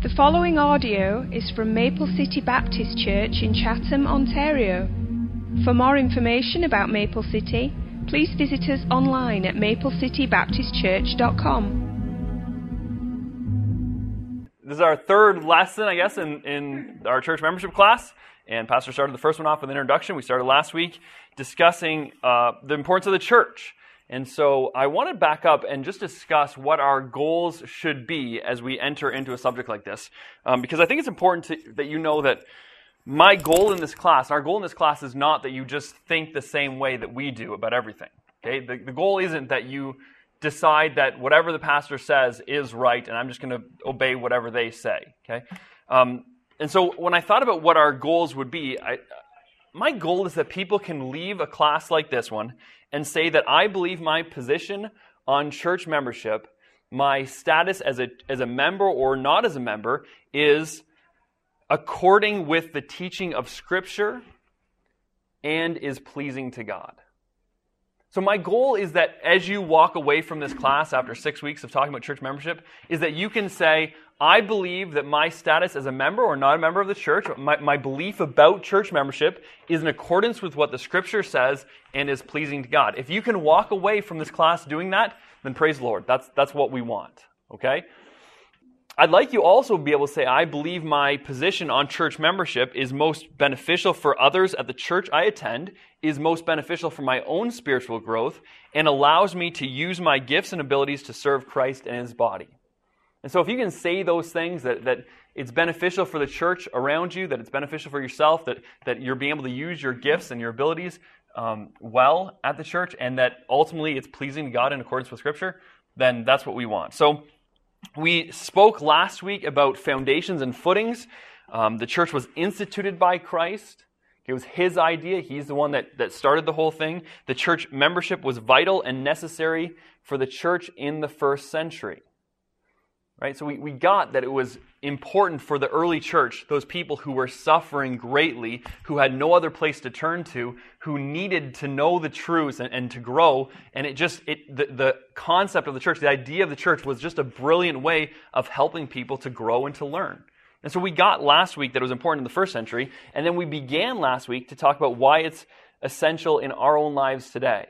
The following audio is from Maple City Baptist Church in Chatham, Ontario. For more information about Maple City, please visit us online at maplecitybaptistchurch.com. This is our third lesson, I guess, in, in our church membership class. And Pastor started the first one off with an introduction. We started last week discussing uh, the importance of the church. And so I want to back up and just discuss what our goals should be as we enter into a subject like this. Um, because I think it's important to, that you know that my goal in this class, our goal in this class is not that you just think the same way that we do about everything. Okay? The, the goal isn't that you decide that whatever the pastor says is right and I'm just going to obey whatever they say. Okay? Um, and so when I thought about what our goals would be, I, my goal is that people can leave a class like this one and say that I believe my position on church membership, my status as a, as a member or not as a member, is according with the teaching of Scripture and is pleasing to God. So, my goal is that as you walk away from this class after six weeks of talking about church membership, is that you can say, I believe that my status as a member or not a member of the church, my, my belief about church membership is in accordance with what the scripture says and is pleasing to God. If you can walk away from this class doing that, then praise the Lord. That's, that's what we want. Okay? I'd like you also to be able to say, I believe my position on church membership is most beneficial for others at the church I attend, is most beneficial for my own spiritual growth, and allows me to use my gifts and abilities to serve Christ and his body. And so if you can say those things, that, that it's beneficial for the church around you, that it's beneficial for yourself, that, that you're being able to use your gifts and your abilities um, well at the church, and that ultimately it's pleasing to God in accordance with Scripture, then that's what we want. So we spoke last week about foundations and footings. Um, the church was instituted by Christ. It was his idea. He's the one that, that started the whole thing. The church membership was vital and necessary for the church in the first century. Right? So we, we got that it was important for the early church, those people who were suffering greatly, who had no other place to turn to, who needed to know the truths and, and to grow. And it just, it, the, the concept of the church, the idea of the church was just a brilliant way of helping people to grow and to learn. And so we got last week that it was important in the first century, and then we began last week to talk about why it's essential in our own lives today.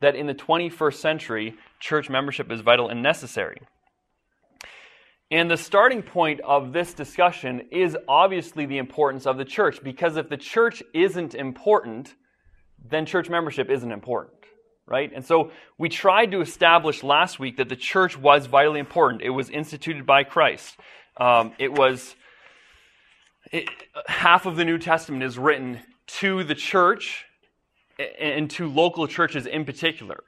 That in the 21st century, church membership is vital and necessary. And the starting point of this discussion is obviously the importance of the church, because if the church isn't important, then church membership isn't important, right? And so we tried to establish last week that the church was vitally important. It was instituted by Christ. Um, it was it, half of the New Testament is written to the church and to local churches in particular.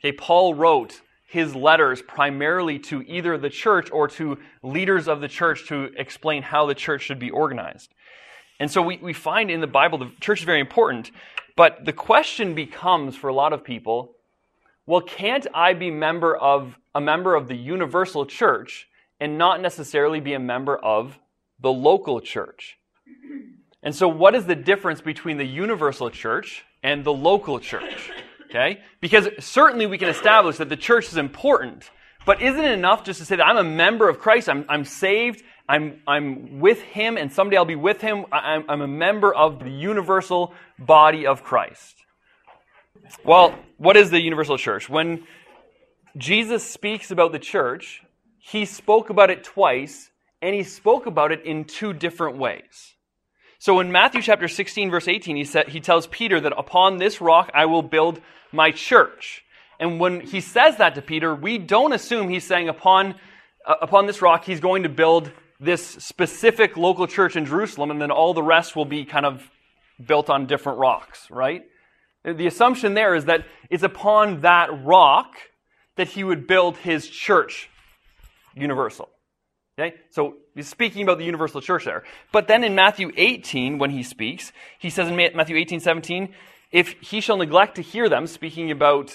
Okay, Paul wrote his letters primarily to either the church or to leaders of the church to explain how the church should be organized. And so we, we find in the Bible the church is very important, but the question becomes for a lot of people, well, can't I be member of a member of the universal church and not necessarily be a member of the local church? And so what is the difference between the universal church and the local church? Okay? Because certainly we can establish that the church is important, but isn't it enough just to say that I'm a member of Christ, I'm, I'm saved, I'm, I'm with Him, and someday I'll be with Him, I'm, I'm a member of the universal body of Christ? Well, what is the universal church? When Jesus speaks about the church, He spoke about it twice, and He spoke about it in two different ways. So in Matthew chapter 16, verse 18, he, said, he tells Peter that upon this rock I will build my church. And when he says that to Peter, we don't assume he's saying upon, uh, upon this rock he's going to build this specific local church in Jerusalem and then all the rest will be kind of built on different rocks, right? The assumption there is that it's upon that rock that he would build his church universal. Okay? So he's speaking about the universal church there. But then in Matthew 18, when he speaks, he says in Matthew 18, 17, if he shall neglect to hear them, speaking about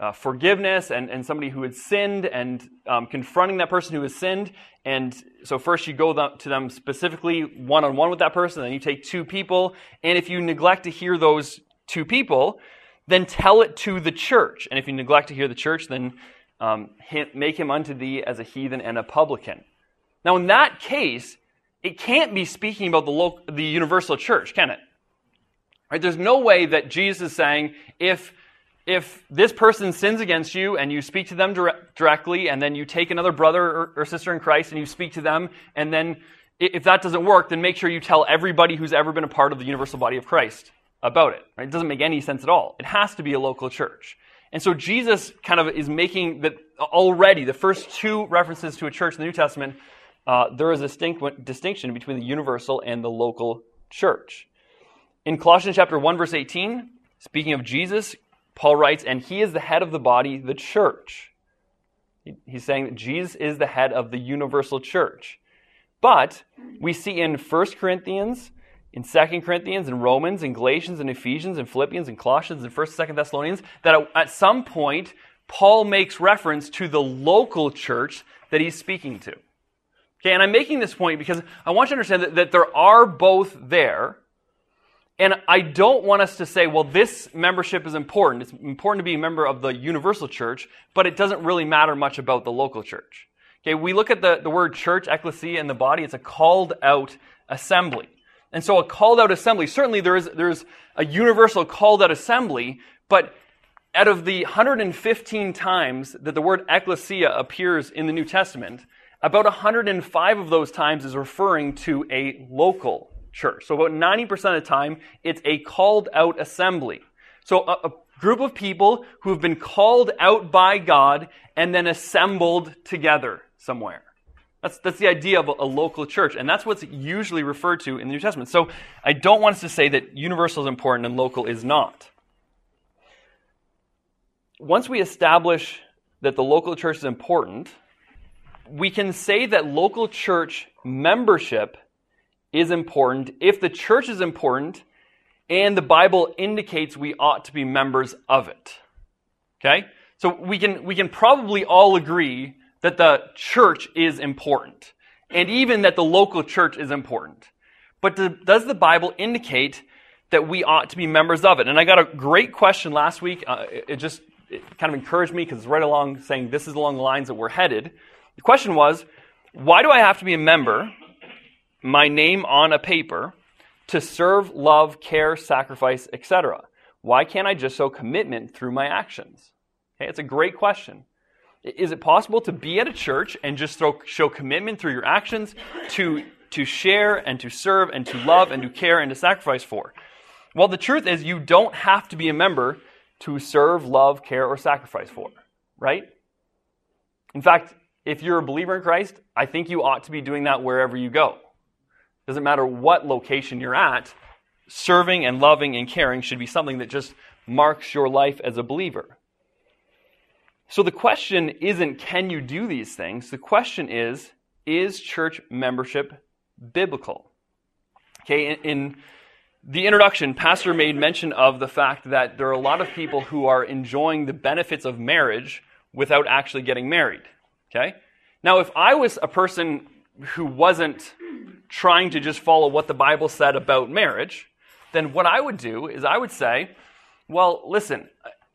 uh, forgiveness and, and somebody who had sinned and um, confronting that person who has sinned. And so first you go to them specifically one on one with that person, then you take two people. And if you neglect to hear those two people, then tell it to the church. And if you neglect to hear the church, then um, make him unto thee as a heathen and a publican. Now, in that case, it can't be speaking about the, local, the universal church, can it? Right? There's no way that Jesus is saying, if, if this person sins against you and you speak to them dire- directly, and then you take another brother or, or sister in Christ and you speak to them, and then if that doesn't work, then make sure you tell everybody who's ever been a part of the universal body of Christ about it. Right? It doesn't make any sense at all. It has to be a local church. And so Jesus kind of is making that already, the first two references to a church in the New Testament, uh, there is a distinct, distinction between the universal and the local church. In Colossians chapter 1, verse 18, speaking of Jesus, Paul writes, and he is the head of the body, the church. He's saying that Jesus is the head of the universal church. But we see in 1 Corinthians, in 2 Corinthians, in Romans, in Galatians, in Ephesians, in Philippians, in Colossians, in 1st, 2nd Thessalonians, that at some point, Paul makes reference to the local church that he's speaking to. Okay, and I'm making this point because I want you to understand that, that there are both there. And I don't want us to say, well, this membership is important. It's important to be a member of the universal church, but it doesn't really matter much about the local church. Okay, we look at the, the word church, ecclesia, in the body, it's a called out assembly. And so a called out assembly, certainly there is, there's a universal called out assembly, but out of the 115 times that the word ecclesia appears in the New Testament, about 105 of those times is referring to a local church. So about 90% of the time, it's a called out assembly. So a, a group of people who have been called out by God and then assembled together somewhere. That's, that's the idea of a, a, local church, and that's what's usually referred to in the New Testament. So I don't want us to say that universal is important and local is not. Once we establish that the local church is important, we can say that local church membership is important if the church is important and the Bible indicates we ought to be members of it. Okay? So we can, we can probably all agree that the church is important, and even that the local church is important. But does the Bible indicate that we ought to be members of it? And I got a great question last week. Uh, it just it kind of encouraged me because it's right along saying this is along the lines that we're headed. The question was, why do I have to be a member, my name on a paper, to serve, love, care, sacrifice, etc.? Why can't I just show commitment through my actions? Okay, it's a great question. Is it possible to be at a church and just throw, show commitment through your actions to, to share and to serve and to love and to care and to sacrifice for? Well, the truth is, you don't have to be a member to serve, love, care, or sacrifice for, right? In fact, if you're a believer in Christ, I think you ought to be doing that wherever you go. Doesn't matter what location you're at, serving and loving and caring should be something that just marks your life as a believer. So the question isn't can you do these things? The question is is church membership biblical? Okay, in, in, the introduction, Pastor made mention of the fact that there are a lot of people who are enjoying the benefits of marriage without actually getting married. Okay? Now, if I was a person who wasn't trying to just follow what the Bible said about marriage, then what I would do is I would say, well, listen,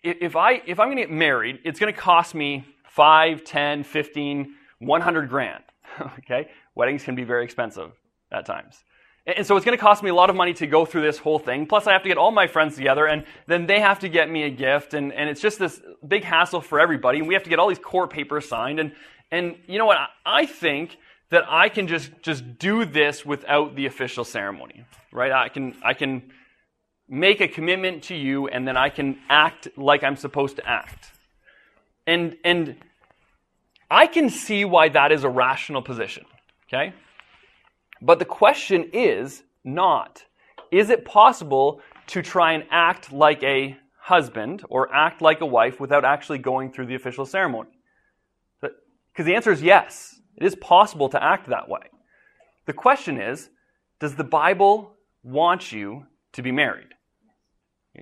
if, I, if I'm going to get married, it's going to cost me 5, 10, 15, 100 grand. okay? Weddings can be very expensive at times. And so it's going to cost me a lot of money to go through this whole thing. Plus, I have to get all my friends together, and then they have to get me a gift, and, and it's just this big hassle for everybody. And we have to get all these court papers signed. And, and you know what? I think that I can just, just do this without the official ceremony, right? I can, I can make a commitment to you and then I can act like I'm supposed to act. And, and I can see why that is a rational position, okay? But the question is not, is it possible to try and act like a husband or act like a wife without actually going through the official ceremony? Because the answer is yes. It is possible to act that way. The question is, does the Bible want you to be married?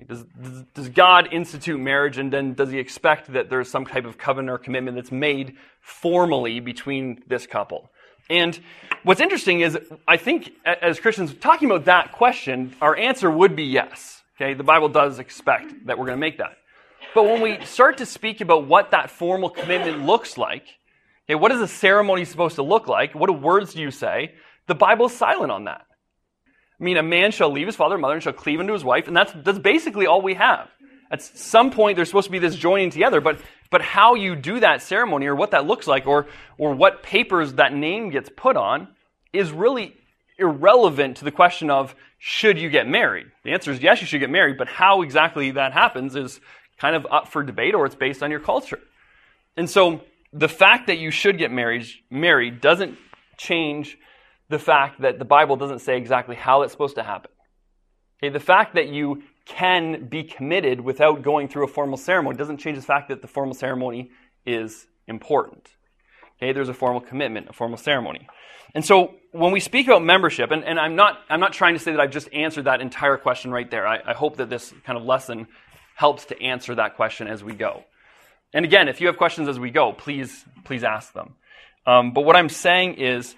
Does, does God institute marriage and then does he expect that there's some type of covenant or commitment that's made formally between this couple? And what's interesting is, I think as Christians talking about that question, our answer would be yes. Okay, the Bible does expect that we're going to make that. But when we start to speak about what that formal commitment looks like, Okay, what is a ceremony supposed to look like? What words do you say? The Bible is silent on that. I mean, a man shall leave his father and mother and shall cleave unto his wife, and that's, that's basically all we have. At some point, there's supposed to be this joining together, but, but how you do that ceremony or what that looks like or, or what papers that name gets put on is really irrelevant to the question of should you get married? The answer is yes, you should get married, but how exactly that happens is kind of up for debate or it's based on your culture. And so the fact that you should get married, married doesn't change the fact that the Bible doesn't say exactly how it's supposed to happen. Okay, the fact that you can be committed without going through a formal ceremony doesn't change the fact that the formal ceremony is important. Okay, there's a formal commitment, a formal ceremony. And so when we speak about membership, and, and I'm, not, I'm not trying to say that I've just answered that entire question right there. I, I hope that this kind of lesson helps to answer that question as we go. And again, if you have questions as we go, please, please ask them. Um, but what I'm saying is,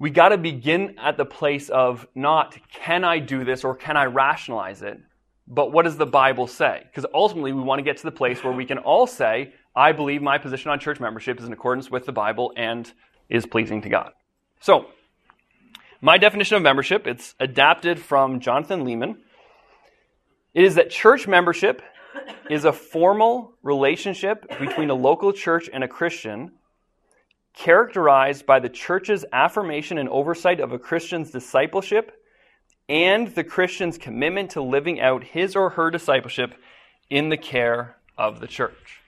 we got to begin at the place of not can I do this or can I rationalize it, but what does the Bible say? Because ultimately, we want to get to the place where we can all say, I believe my position on church membership is in accordance with the Bible and is pleasing to God. So, my definition of membership, it's adapted from Jonathan Leeman. It is that church membership is a formal relationship between a local church and a Christian characterized by the church's affirmation and oversight of a Christian's discipleship and the Christian's commitment to living out his or her discipleship in the care of the church.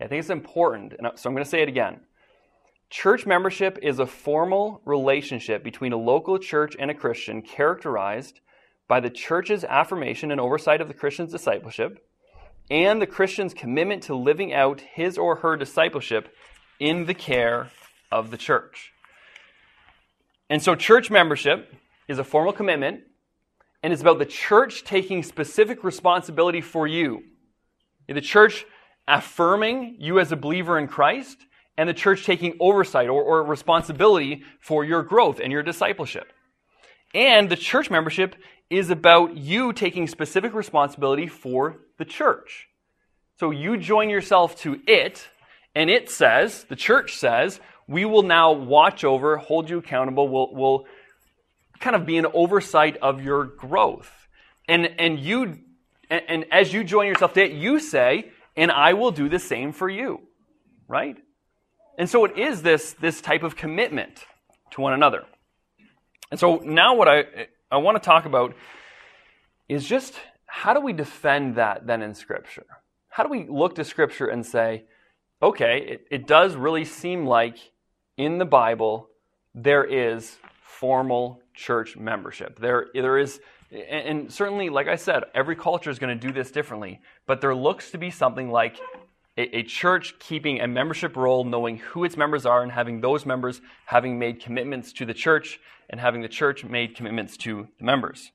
I think it's important, and so I'm going to say it again. Church membership is a formal relationship between a local church and a Christian characterized by the church's affirmation and oversight of the Christian's discipleship and the Christian's commitment to living out his or her discipleship in the care of the church. And so, church membership is a formal commitment, and it's about the church taking specific responsibility for you. The church affirming you as a believer in Christ, and the church taking oversight or, or responsibility for your growth and your discipleship. And the church membership is about you taking specific responsibility for the church. So you join yourself to it, and it says, the church says, we will now watch over, hold you accountable, we'll, we'll kind of be an oversight of your growth. And, and you, and, and as you join yourself to it, you say, and I will do the same for you. Right? And so it is this, this type of commitment to one another. And so now what I, I want to talk about is just how do we defend that then in Scripture? How do we look to Scripture and say, okay, it, it does really seem like in the Bible there is formal church membership. There, there is, and certainly, like I said, every culture is going to do this differently, but there looks to be something like a, a, church keeping a membership roll, knowing who its members are, and having those members having made commitments to the church, and having the church made commitments to the members.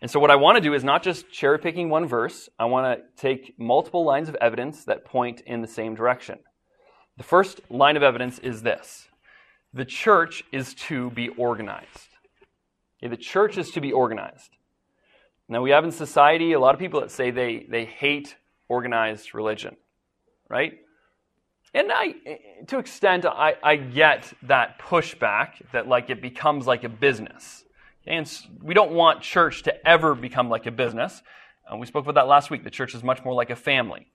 And so, what I want to do is not just cherry picking one verse, I want to take multiple lines of evidence that point in the same direction. The first line of evidence is this the church is to be organized. Okay, the church is to be organized. Now, we have in society a lot of people that say they, they hate organized religion, right? And I, to extent, I, I get that pushback that like it becomes like a business. And we don't want church to ever become like a business. Uh, we spoke about that last week. The church is much more like a family.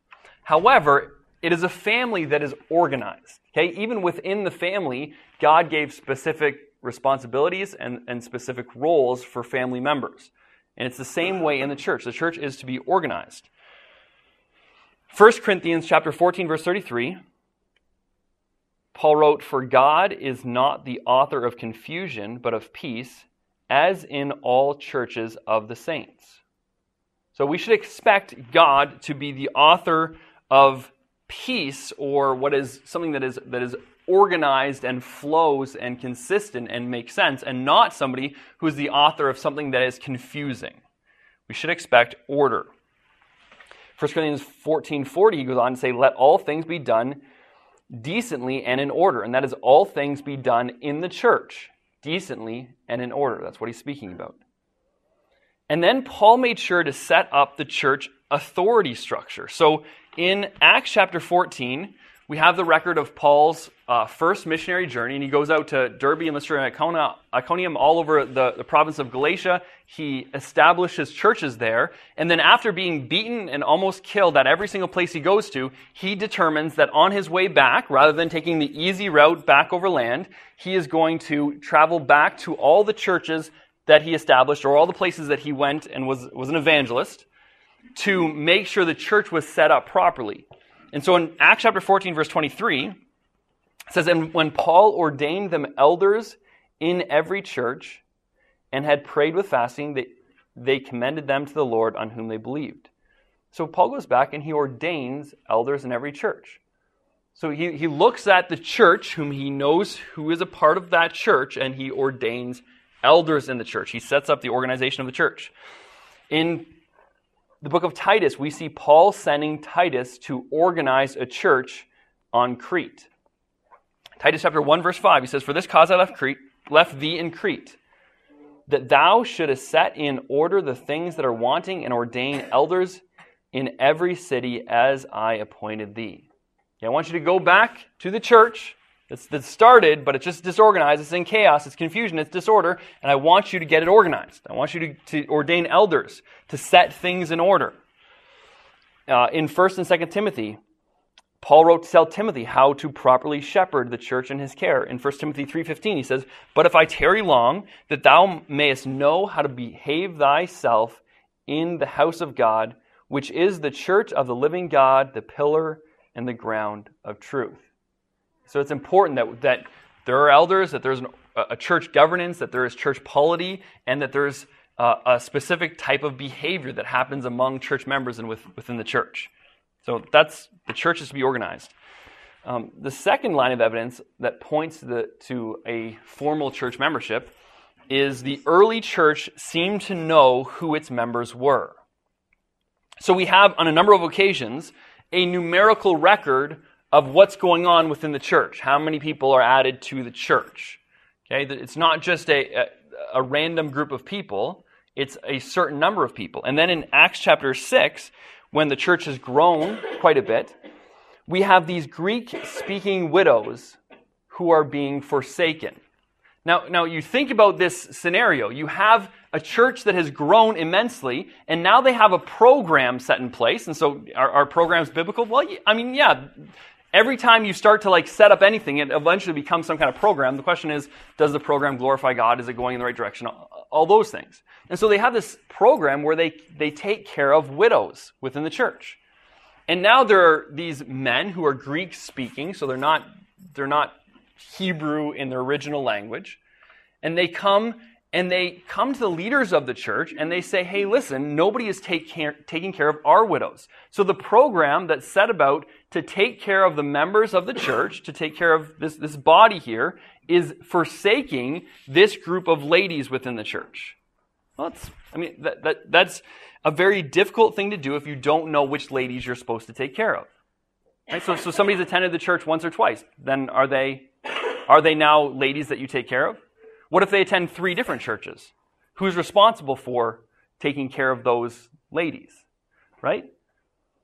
However, it is a family that is organized. Okay, even within the family, God gave specific responsibilities and, and specific roles for family members. And it's the same way in the church. The church is to be organized. 1 Corinthians chapter 14, verse 33, Paul wrote, For God is not the author of confusion, but of peace, as in all churches of the saints. So we should expect God to be the author of peace or what is something that is that is organized and flows and consistent and makes sense and not somebody who is the author of something that is confusing. We should expect order. 1 Corinthians 14:40 he goes on to say let all things be done decently and in order and that is all things be done in the church decently and in order. That's what he's speaking about. And then Paul made sure to set up the church authority structure. So in Acts chapter 14, we have the record of Paul's uh, first missionary journey, and he goes out to Derbe and Lystra and Iconium, all over the, the province of Galatia. He establishes churches there, and then after being beaten and almost killed at every single place he goes to, he determines that on his way back, rather than taking the easy route back over land, he is going to travel back to all the churches that he established, or all the places that he went and was, was an evangelist, to make sure the church was set up properly. And so in Acts chapter 14, verse 23, it says, And when Paul ordained them elders in every church and had prayed with fasting, they, they commended them to the Lord on whom they believed. So Paul goes back and he ordains elders in every church. So he, he looks at the church, whom he knows who is a part of that church, and he ordains elders in the church. He sets up the organization of the church. In the book of Titus, we see Paul sending Titus to organize a church on Crete. Titus chapter 1, verse 5, he says, For this cause I left Crete, left thee in Crete, that thou shouldest set in order the things that are wanting and ordain elders in every city as I appointed thee. I want you to go back to the church that's, that's started, but it's just disorganized. It's in chaos. It's confusion. It's disorder. And I want you to get it organized. I want you to, to ordain elders to set things in order. Uh, in 1st and 2nd Timothy, Paul wrote to tell Timothy how to properly shepherd the church in his care. In 1 Timothy 3:15 he says, "But if I tarry long, that thou mayest know how to behave thyself in the house of God, which is the church of the living God, the pillar and the ground of truth." So it's important that that there are elders, that there's an, a church governance, that there is church polity, and that there's uh, a specific type of behavior that happens among church members and with, within the church. So that's the church is to be organized. Um, the second line of evidence that points to, the, to a formal church membership is the early church seemed to know who its members were. So we have, on a number of occasions, a numerical record of what's going on within the church. How many people are added to the church? Okay, it's not just a, a, a random group of people, it's a certain number of people. And then in Acts chapter 6, when the church has grown quite a bit, we have these Greek speaking widows who are being forsaken. Now, now, you think about this scenario. You have a church that has grown immensely, and now they have a program set in place. And so, are, are programs biblical? Well, I mean, yeah. Every time you start to like set up anything, it eventually becomes some kind of program. The question is, does the program glorify God? Is it going in the right direction? All those things. And so they have this program where they, they take care of widows within the church. And now there are these men who are Greek speaking, so they're not, they're not Hebrew in their original language. And they come and they come to the leaders of the church and they say, hey, listen, nobody is take care, taking care of our widows. So the program that's set about to take care of the members of the church, to take care of this, this body here, is forsaking this group of ladies within the church. Well, that's, I mean, that, that, that's a very difficult thing to do if you don't know which ladies you're supposed to take care of. Right? So, so somebody's attended the church once or twice. Then are they, are they now ladies that you take care of? What if they attend three different churches? Who's responsible for taking care of those ladies? Right?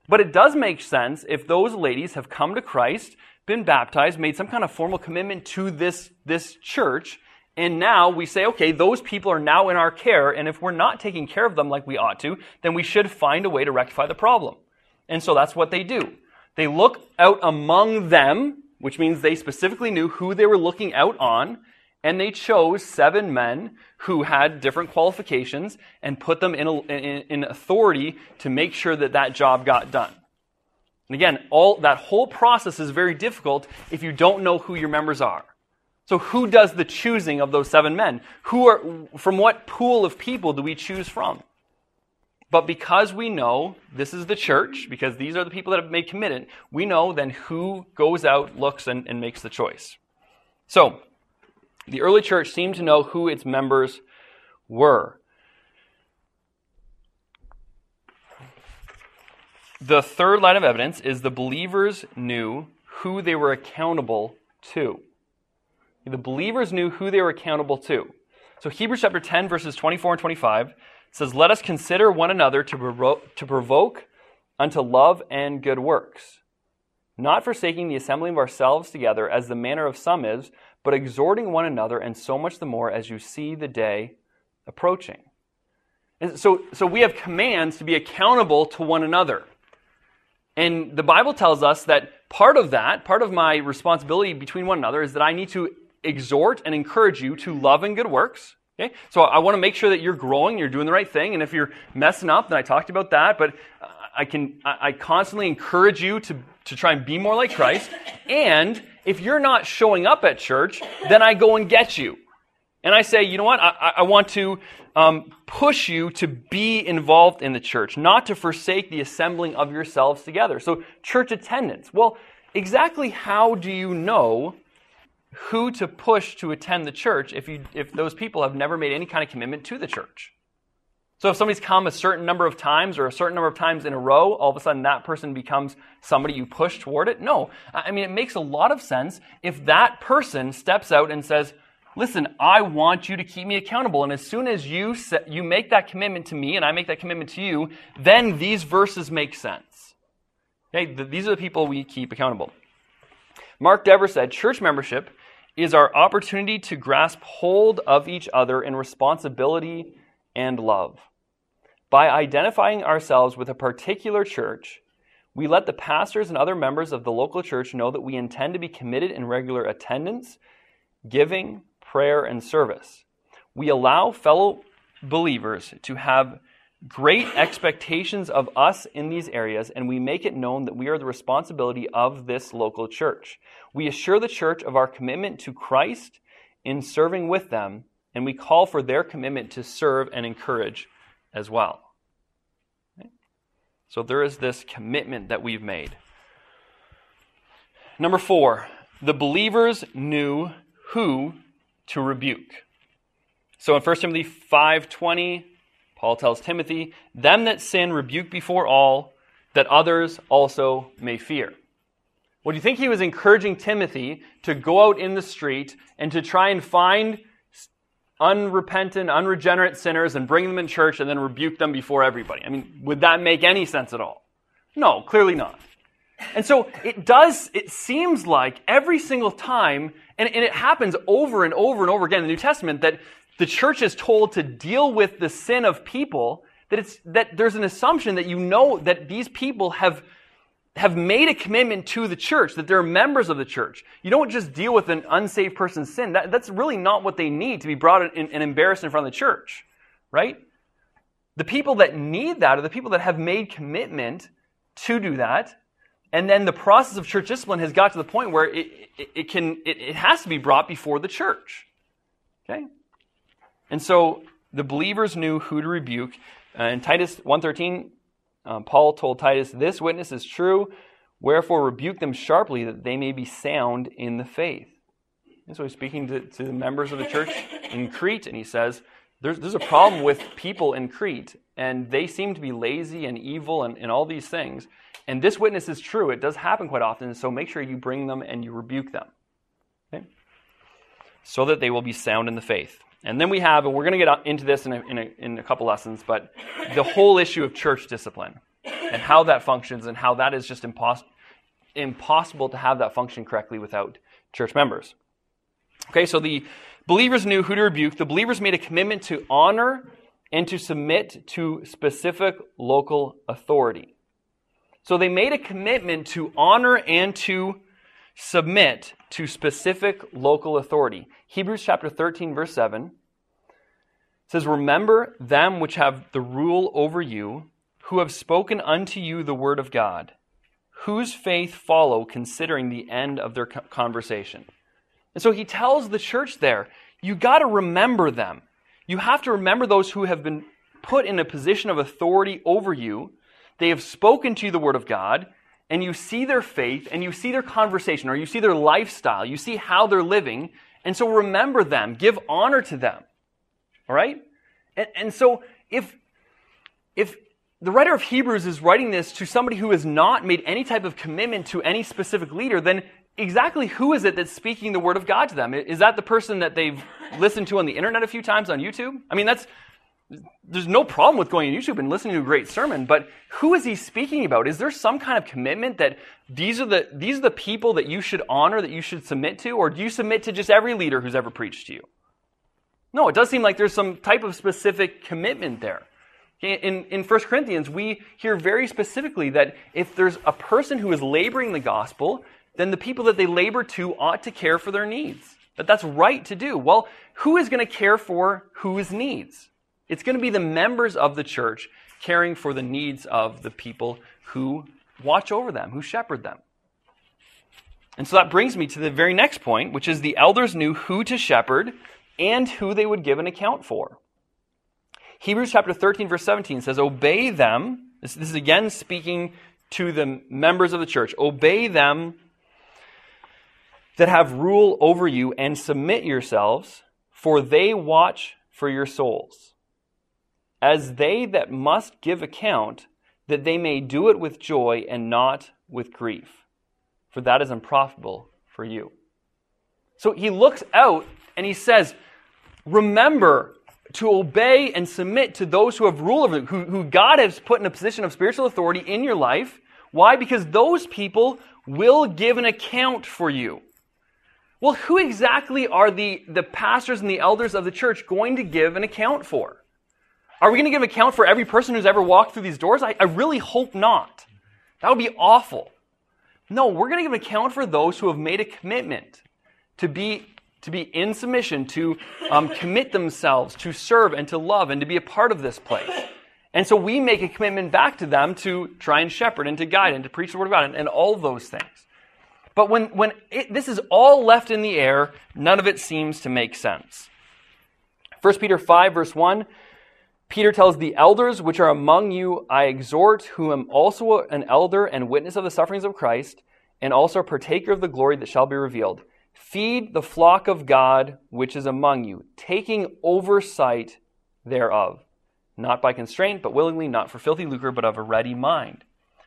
But it does make sense if those ladies have come to Christ, been baptized, made some kind of formal commitment to this, this church, and now we say, okay, those people are now in our care, and if we're not taking care of them like we ought to, then we should find a way to rectify the problem. And so that's what they do. They look out among them, which means they specifically knew who they were looking out on, and they chose seven men who had different qualifications and put them in, in, in authority to make sure that that job got done. And again, all that whole process is very difficult if you don't know who your members are. So who does the choosing of those seven men? Who are, from what pool of people do we choose from? But because we know this is the church, because these are the people that have made commitment, we know then who goes out, looks, and, and makes the choice. So, the early church seemed to know who its members were. The third line of evidence is the believers knew who they were accountable to. The believers knew who they were accountable to. So Hebrews chapter 10, verses 24 and 25 says, Let us consider one another to, provo- to provoke unto love and good works, not forsaking the assembling of ourselves together as the manner of some is, but exhorting one another, and so much the more as you see the day approaching. And so, so we have commands to be accountable to one another. And the Bible tells us that part of that, part of my responsibility between one another, is that I need to exhort and encourage you to love and good works. Okay? So I want to make sure that you're growing, you're doing the right thing, and if you're messing up, then I talked about that, but I can I constantly encourage you to, to try and be more like Christ. And if you're not showing up at church, then I go and get you. And I say, you know what? I, I want to um, push you to be involved in the church, not to forsake the assembling of yourselves together. So, church attendance. Well, exactly how do you know who to push to attend the church if, you, if those people have never made any kind of commitment to the church? So if somebody's come a certain number of times or a certain number of times in a row, all of a sudden that person becomes somebody you push toward it? No. I mean, it makes a lot of sense if that person steps out and says, listen, I want you to keep me accountable. And as soon as you, set, you make that commitment to me and I make that commitment to you, then these verses make sense. Okay, these are the people we keep accountable. Mark Dever said, church membership is our opportunity to grasp hold of each other in responsibility and love. By identifying ourselves with a particular church, we let the pastors and other members of the local church know that we intend to be committed in regular attendance, giving, prayer, and service. We allow fellow believers to have great expectations of us in these areas, and we make it known that we are the responsibility of this local church. We assure the church of our commitment to Christ in serving with them, and we call for their commitment to serve and encourage as well. So there is this commitment that we've made. Number four, the believers knew who to rebuke. So in 1 Timothy 5:20, Paul tells Timothy, "Them that sin rebuke before all, that others also may fear." Well, do you think he was encouraging Timothy to go out in the street and to try and find unrepentant, unregenerate sinners and bring them in church and then rebuke them before everybody? I mean, would that make any sense at all? No, clearly not. And so it does, it seems like every single time, and, and it happens over and over and over again in the New Testament, that the church is told to deal with the sin of people, that it's, that there's an assumption that you know that these people have, have made a commitment to the church, that they're members of the church. You don't just deal with an unsaved person's sin. That, that's really not what they need to be brought in, and embarrassed in front of the church, right? The people that need that are the people that have made commitment to do that and then the process of church discipline has got to the point where it, it, it can, it, it, has to be brought before the church. Okay? And so the believers knew who to rebuke. Uh, in Titus 1.13, um, Paul told Titus, This witness is true, wherefore rebuke them sharply that they may be sound in the faith. And so he's speaking to, to the members of the church in Crete, and he says, there's, there's a problem with people in Crete, and they seem to be lazy and evil and, and all these things. And this witness is true. It does happen quite often. So make sure you bring them and you rebuke them. Okay? So that they will be sound in the faith. And then we have, and we're going to get into this in a, in, a, in a couple lessons, but the whole issue of church discipline and how that functions and how that is just impos- impossible to have that function correctly without church members. Okay, so the believers knew who to rebuke. The believers made a commitment to honor and to submit to specific local authority. So they made a commitment to honor and to submit to specific local authority. Hebrews chapter 13, verse 7 says, Remember them which have the rule over you, who have spoken unto you the word of God, whose faith follow, considering the end of their conversation. And so he tells the church there, you got to remember them. You have to remember those who have been put in a position of authority over you they have spoken to you the Word of God, and you see their faith, and you see their conversation, or you see their lifestyle, you see how they're living, and so remember them, give honor to them. All right? And, and so if, if the writer of Hebrews is writing this to somebody who has not made any type of commitment to any specific leader, then exactly who is it that's speaking the word of God to them? Is that the person that they've listened to on the internet a few times on YouTube? I mean, that's there's no problem with going on YouTube and listening to a great sermon, but who is he speaking about? Is there some kind of commitment that these are the these are the people that you should honor, that you should submit to, or do you submit to just every leader who's ever preached to you? No, it does seem like there's some type of specific commitment there. In, in 1 Corinthians, we hear very specifically that if there's a person who is laboring the gospel, then the people that they labor to ought to care for their needs. That that's right to do. Well, who is going to care for whose needs? It's going to be the members of the church caring for the needs of the people who watch over them, who shepherd them. And so that brings me to the very next point, which is the elders knew who to shepherd and who they would give an account for. Hebrews chapter 13, verse 17 says, Obey them. This, this is again speaking to the members of the church. Obey them that have rule over you and submit yourselves, for they watch for your souls as they that must give account, that they may do it with joy and not with grief, for that is unprofitable for you. So he looks out and he says, Remember to obey and submit to those who have rule over you, who, who God has put in a position of spiritual authority in your life. Why? Because those people will give an account for you. Well, who exactly are the, the pastors and the elders of the church going to give an account for? Are we going to give an account for every person who's ever walked through these doors? I, I really hope not. That would be awful. No, we're going to give an account for those who have made a commitment to be, to be in submission, to um, commit themselves, to serve and to love and to be a part of this place. And so we make a commitment back to them to try and shepherd and to guide and to preach the word of God and, and all those things. But when, when it, this is all left in the air, none of it seems to make sense. 1 Peter 5, verse 1 Peter tells the elders which are among you, I exhort, who am also an elder and witness of the sufferings of Christ, and also a partaker of the glory that shall be revealed. Feed the flock of God which is among you, taking oversight thereof, not by constraint, but willingly, not for filthy lucre, but of a ready mind.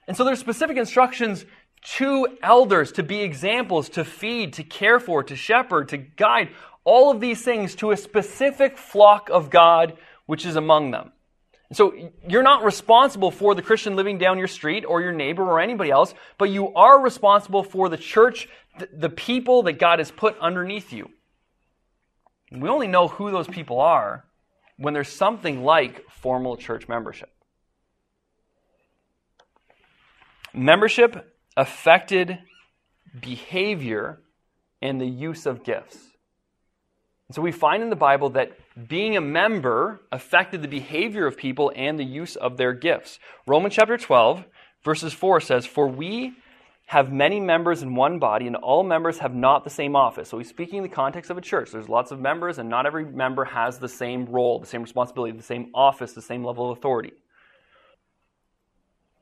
And so there's specific instructions to elders to be examples, to feed, to care for, to shepherd, to guide, all of these things to a specific flock of God which is among them. So you're not responsible for the Christian living down your street or your neighbor or anybody else, but you are responsible for the church, the people that God has put underneath you. We only know who those people are when there's something like formal church membership. Membership affected behavior and the use of gifts. And so we find in the Bible that being a member affected the behavior of people and the use of their gifts. Romans chapter 12, verses 4 says, For we have many members in one body, and all members have not the same office. So he's speaking in the context of a church. There's lots of members, and not every member has the same role, the same responsibility, the same office, the same level of authority.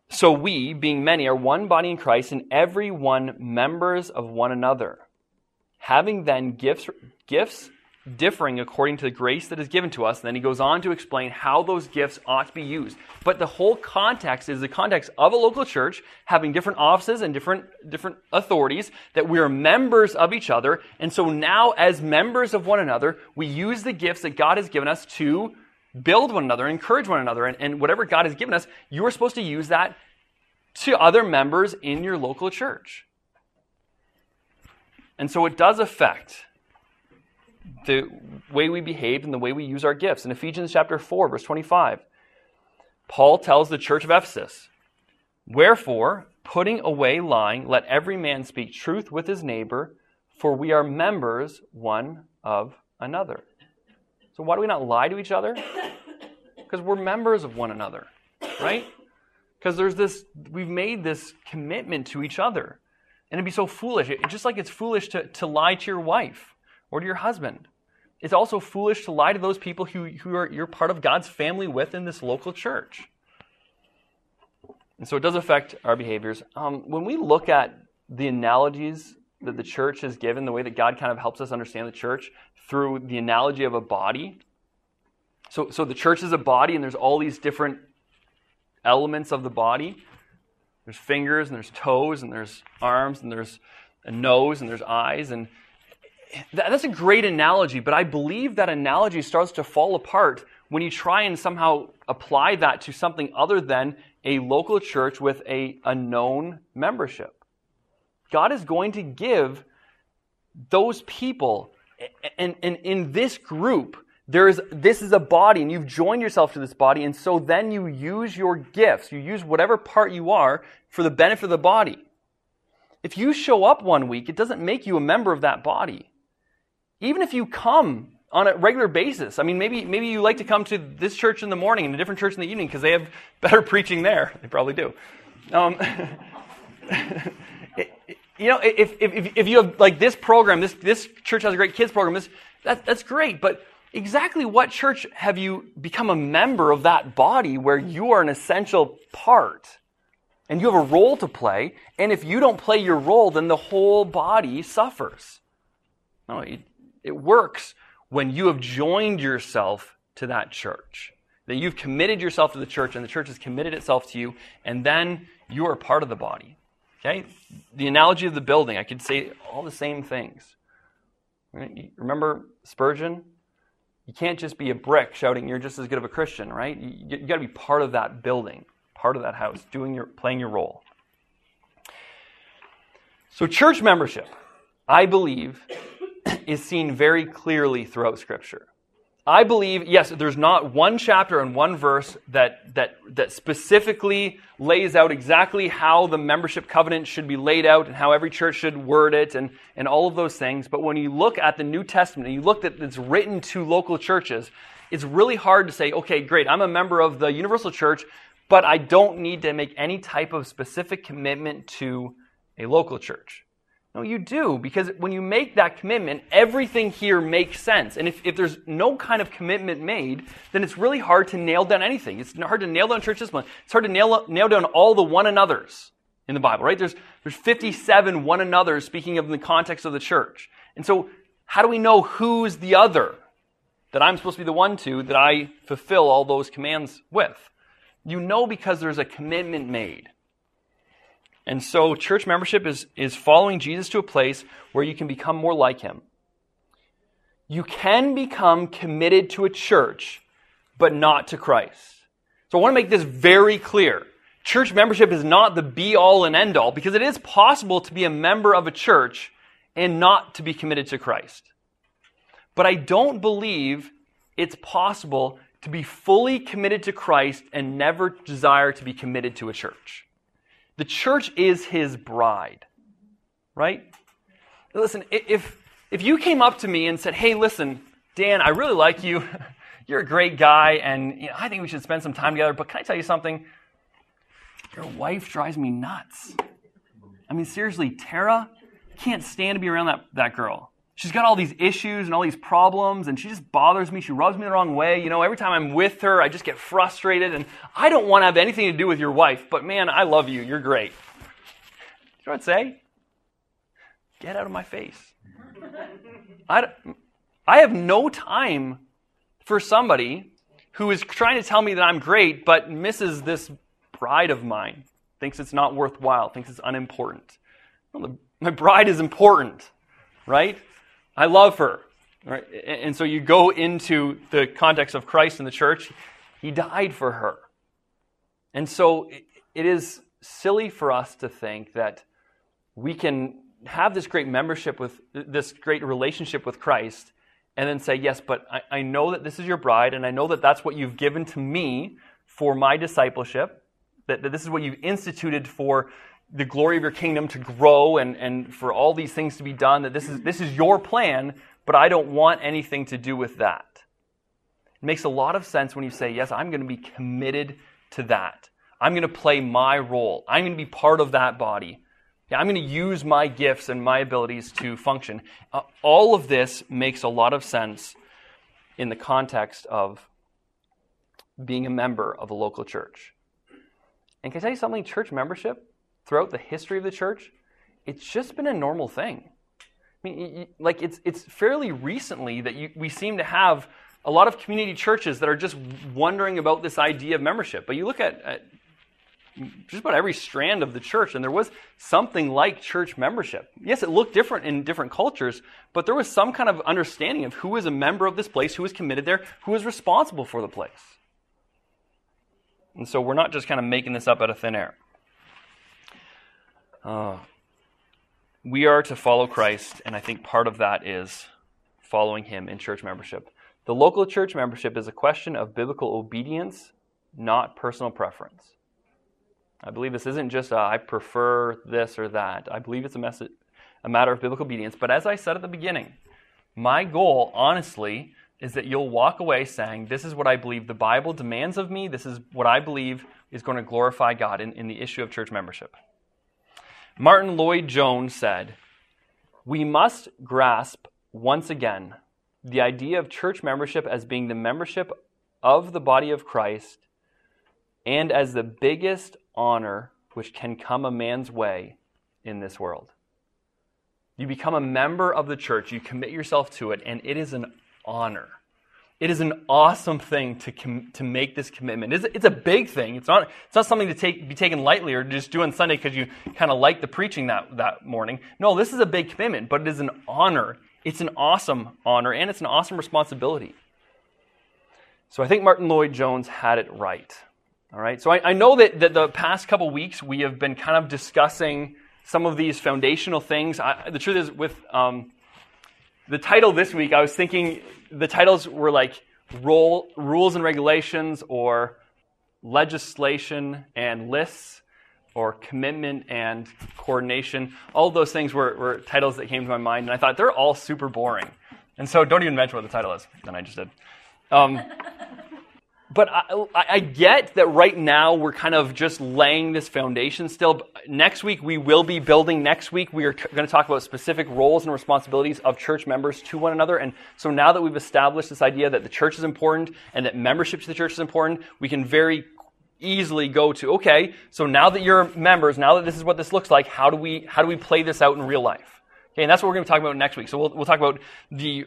So we, being many, are one body in Christ, and every one members of one another. Having then gifts, gifts differing according to the grace that is given to us. And then he goes on to explain how those gifts ought to be used. But the whole context is the context of a local church having different offices and different, different authorities, that we are members of each other. And so now, as members of one another, we use the gifts that God has given us to build one another, encourage one another. And, and whatever God has given us, you are supposed to use that to other members in your local church. And so it does affect the way we behave and the way we use our gifts. In Ephesians chapter 4, verse 25, Paul tells the church of Ephesus, Wherefore, putting away lying, let every man speak truth with his neighbor, for we are members one of another. So, why do we not lie to each other? Because we're members of one another, right? Because there's this, we've made this commitment to each other. And it'd be so foolish. It, just like it's foolish to, to lie to your wife or to your husband. It's also foolish to lie to those people who, who are, you're part of God's family with in this local church. And so it does affect our behaviors. Um, when we look at the analogies that the church has given, the way that God kind of helps us understand the church through the analogy of a body. So, so the church is a body, and there's all these different elements of the body. There's fingers, and there's toes, and there's arms, and there's a nose, and there's eyes, and that's a great analogy, but I believe that analogy starts to fall apart when you try and somehow apply that to something other than a local church with a, a known membership. God is going to give those people, and, and in this group, there is this is a body, and you've joined yourself to this body, and so then you use your gifts, you use whatever part you are for the benefit of the body. If you show up one week, it doesn't make you a member of that body. Even if you come on a regular basis. I mean, maybe maybe you like to come to this church in the morning and a different church in the evening because they have better preaching there. They probably do. Um, you know, if, if, if you have like this program, this, this church has a great kids program, this, that, that's great, but exactly what church have you become a member of that body where you are an essential part? And you have a role to play, and if you don't play your role, then the whole body suffers. No, it, it works when you have joined yourself to that church. That you've committed yourself to the church, and the church has committed itself to you, and then you are part of the body. Okay? The analogy of the building, I could say all the same things. Remember Spurgeon? You can't just be a brick shouting, you're just as good of a Christian, right? You, you got to be part of that building, part of that house, doing your, playing your role. So, church membership, I believe, is seen very clearly throughout Scripture. I believe, yes, there's not one chapter and one verse that, that, that specifically lays out exactly how the membership covenant should be laid out and how every church should word it and, and all of those things. But when you look at the New Testament and you look at it's written to local churches, it's really hard to say, okay, great, I'm a member of the Universal Church, but I don't need to make any type of specific commitment to a local church. No, you do, because when you make that commitment, everything here makes sense. And if, if there's no kind of commitment made, then it's really hard to nail down anything. It's hard to nail down church discipline. It's hard to nail, nail down all the one another's in the Bible, right? There's, there's 57 one another's speaking of in the context of the church. And so, how do we know who's the other that I'm supposed to be the one to that I fulfill all those commands with? You know because there's a commitment made. And so church membership is, is following Jesus to a place where you can become more like him. You can become committed to a church, but not to Christ. So I want to make this very clear. Church membership is not the be all and end all because it is possible to be a member of a church and not to be committed to Christ. But I don't believe it's possible to be fully committed to Christ and never desire to be committed to a church. The church is his bride, right? Listen, if, if you came up to me and said, hey, listen, Dan, I really like you. You're a great guy, and you know, I think we should spend some time together, but can I tell you something? Your wife drives me nuts. I mean, seriously, Tara can't stand to be around that, that girl she's got all these issues and all these problems and she just bothers me. She rubs me the wrong way. You know every time i'm with her i just get frustrated and i don't want to have anything to do with your wife but man i love you. You're great. You know what i'd say? Get out of my face. I, I have no time for somebody who is trying to tell me that i'm great but misses this bride of mine. Thinks it's not worthwhile thinks it's unimportant. Well, the, my bride is important right I love her. Right? And so you go into the context of Christ and the church. He died for her. And so it is silly for us to think that we can have this great membership with this great relationship with Christ and then say, Yes, but I, I, know that this is your bride, and I know that that's what you've given to me for my discipleship, that, that this is what you've instituted for the glory of your kingdom to grow and, and for all these things to be done, that this is, this is your plan, but I don't want anything to do with that. It makes a lot of sense when you say, Yes, I'm going to be committed to that. I'm going to play my role. I'm going to be part of that body. Yeah, I'm going to use my gifts and my abilities to function. Uh, all of this makes a lot of sense in the context of being a member of a local church. And can I tell you something? Church membership throughout the history of the church, it's just been a normal thing. I mean, like it's it's fairly recently that you, we seem to have a lot of community churches that are just wondering about this idea of membership. But you look at, at just about every strand of the church, and there was something like church membership. Yes, it looked different in different cultures, but there was some kind of understanding of who was a member of this place, who was committed there, who was responsible for the place. And so we're not just kind of making this up out of thin air. Uh, we are to follow Christ, and I think part of that is following him in church membership. The local church membership is a question of biblical obedience, not personal preference. I believe this isn't just a, I prefer this or that. I believe it's a, a matter of biblical obedience. But as I said at the beginning, my goal, honestly, is that you'll walk away saying, This is what I believe the Bible demands of me. This is what I believe is going to glorify God in, in the issue of church membership. Martyn Lloyd-Jones said, We must grasp once again the idea of church membership as being the membership of the body of Christ and as the biggest honor which can come a man's way in this world. You become a member of the church, you commit yourself to it, and it is an honor. It is an awesome thing to, com- to make this commitment. It's, it's, a big thing. It's not, it's not something to take, be taken lightly or just do on Sunday because you kind of like the preaching that, that morning. No, this is a big commitment, but it is an honor. It's an awesome honor, and it's an awesome responsibility. So I think Martyn Lloyd-Jones had it right. All right, so I, I know that, that the past couple weeks we have been kind of discussing some of these foundational things. I, the truth is, with um, the title this week, I was thinking the titles were like role, rules and regulations, or legislation and lists, or commitment and coordination. All those things were, were titles that came to my mind, and I thought they're all super boring. And so don't even mention what the title is. And I just did. Um, but I, I, get that right now we're kind of just laying this foundation still. Next week we will be building. Next week we are going to talk about specific roles and responsibilities of church members to one another. And so now that we've established this idea that the church is important and that membership to the church is important, we can very easily go to okay. So now that you're members, now that this is what this looks like, how do we how do we play this out in real life? Okay, and that's what we're going to talk about next week. So we'll, we'll talk about the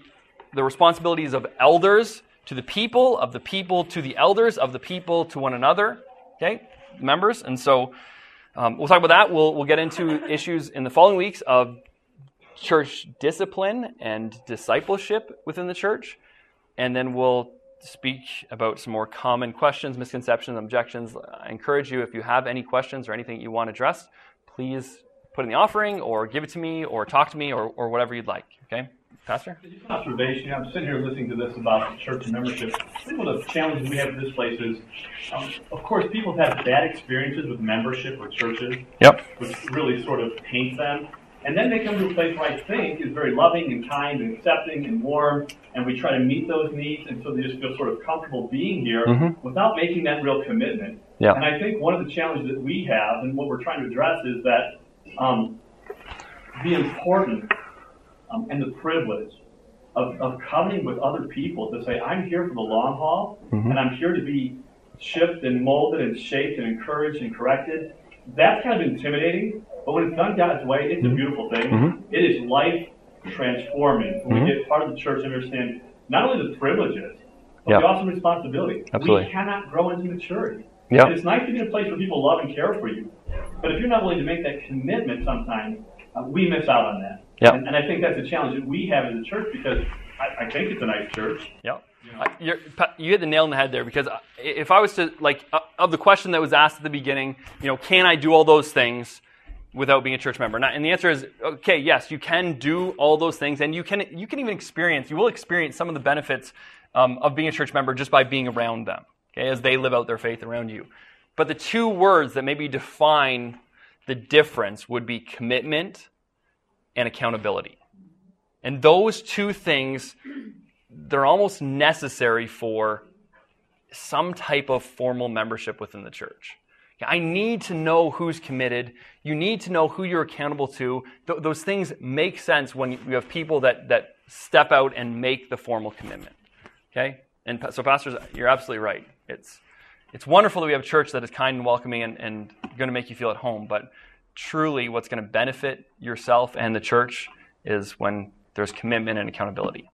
the responsibilities of elders to the people, of the people to the elders, of the people to one another. Okay, members. And so um, we'll talk about that. We'll, we'll get into issues in the following weeks of church discipline and discipleship within the church. And then we'll speak about some more common questions, misconceptions, objections. I encourage you, if you have any questions or anything you want addressed, please put in the offering or give it to me or talk to me or, or whatever you'd like. Okay? Pastor? Observation. I'm sitting here listening to this about church and membership. I think one of the challenges we have in this place is, um, of course, people have bad experiences with membership or churches, yep. which really sort of paint them. And then they come to a place where I think is very loving and kind and accepting and warm, and we try to meet those needs, and so they just feel sort of comfortable being here mm-hmm. without making that real commitment. Yep. And I think one of the challenges that we have, and what we're trying to address, is that um, the importance um, and the privilege of, of coming with other people to say, I'm here for the long haul, mm-hmm. and I'm here to be shaped and molded and shaped and encouraged and corrected. That's kind of intimidating, but when it's done God's way, it's mm-hmm. a beautiful thing. Mm-hmm. It is life transforming. When we mm-hmm. get part of the church and understand not only the privileges, but yep. the awesome responsibility. Absolutely. We cannot grow into maturity. Yep. And it's nice to be in a place where people love and care for you. But if you're not willing to make that commitment sometimes, uh, we miss out on that. Yep. And, and, I think that's a challenge that we have as a church because I, I think it's a nice church. Yep. You, know. you hit the nail on the head there because if I was to, like, uh, of the question that was asked at the beginning, you know, can I do all those things without being a church member? And the answer is, okay, yes, you can do all those things, and you can, you can even experience, you will experience some of the benefits um, of being a church member just by being around them, okay, as they live out their faith around you. But the two words that maybe define the difference would be commitment and accountability. And those two things, they're almost necessary for some type of formal membership within the church. I need to know who's committed. You need to know who you're accountable to. Th- those things make sense when you have people that, that step out and make the formal commitment. Okay? And so, pastors, you're absolutely right. It's, it's wonderful that we have a church that is kind and welcoming and, and going to make you feel at home, but truly what's going to benefit yourself and the church is when there's commitment and accountability.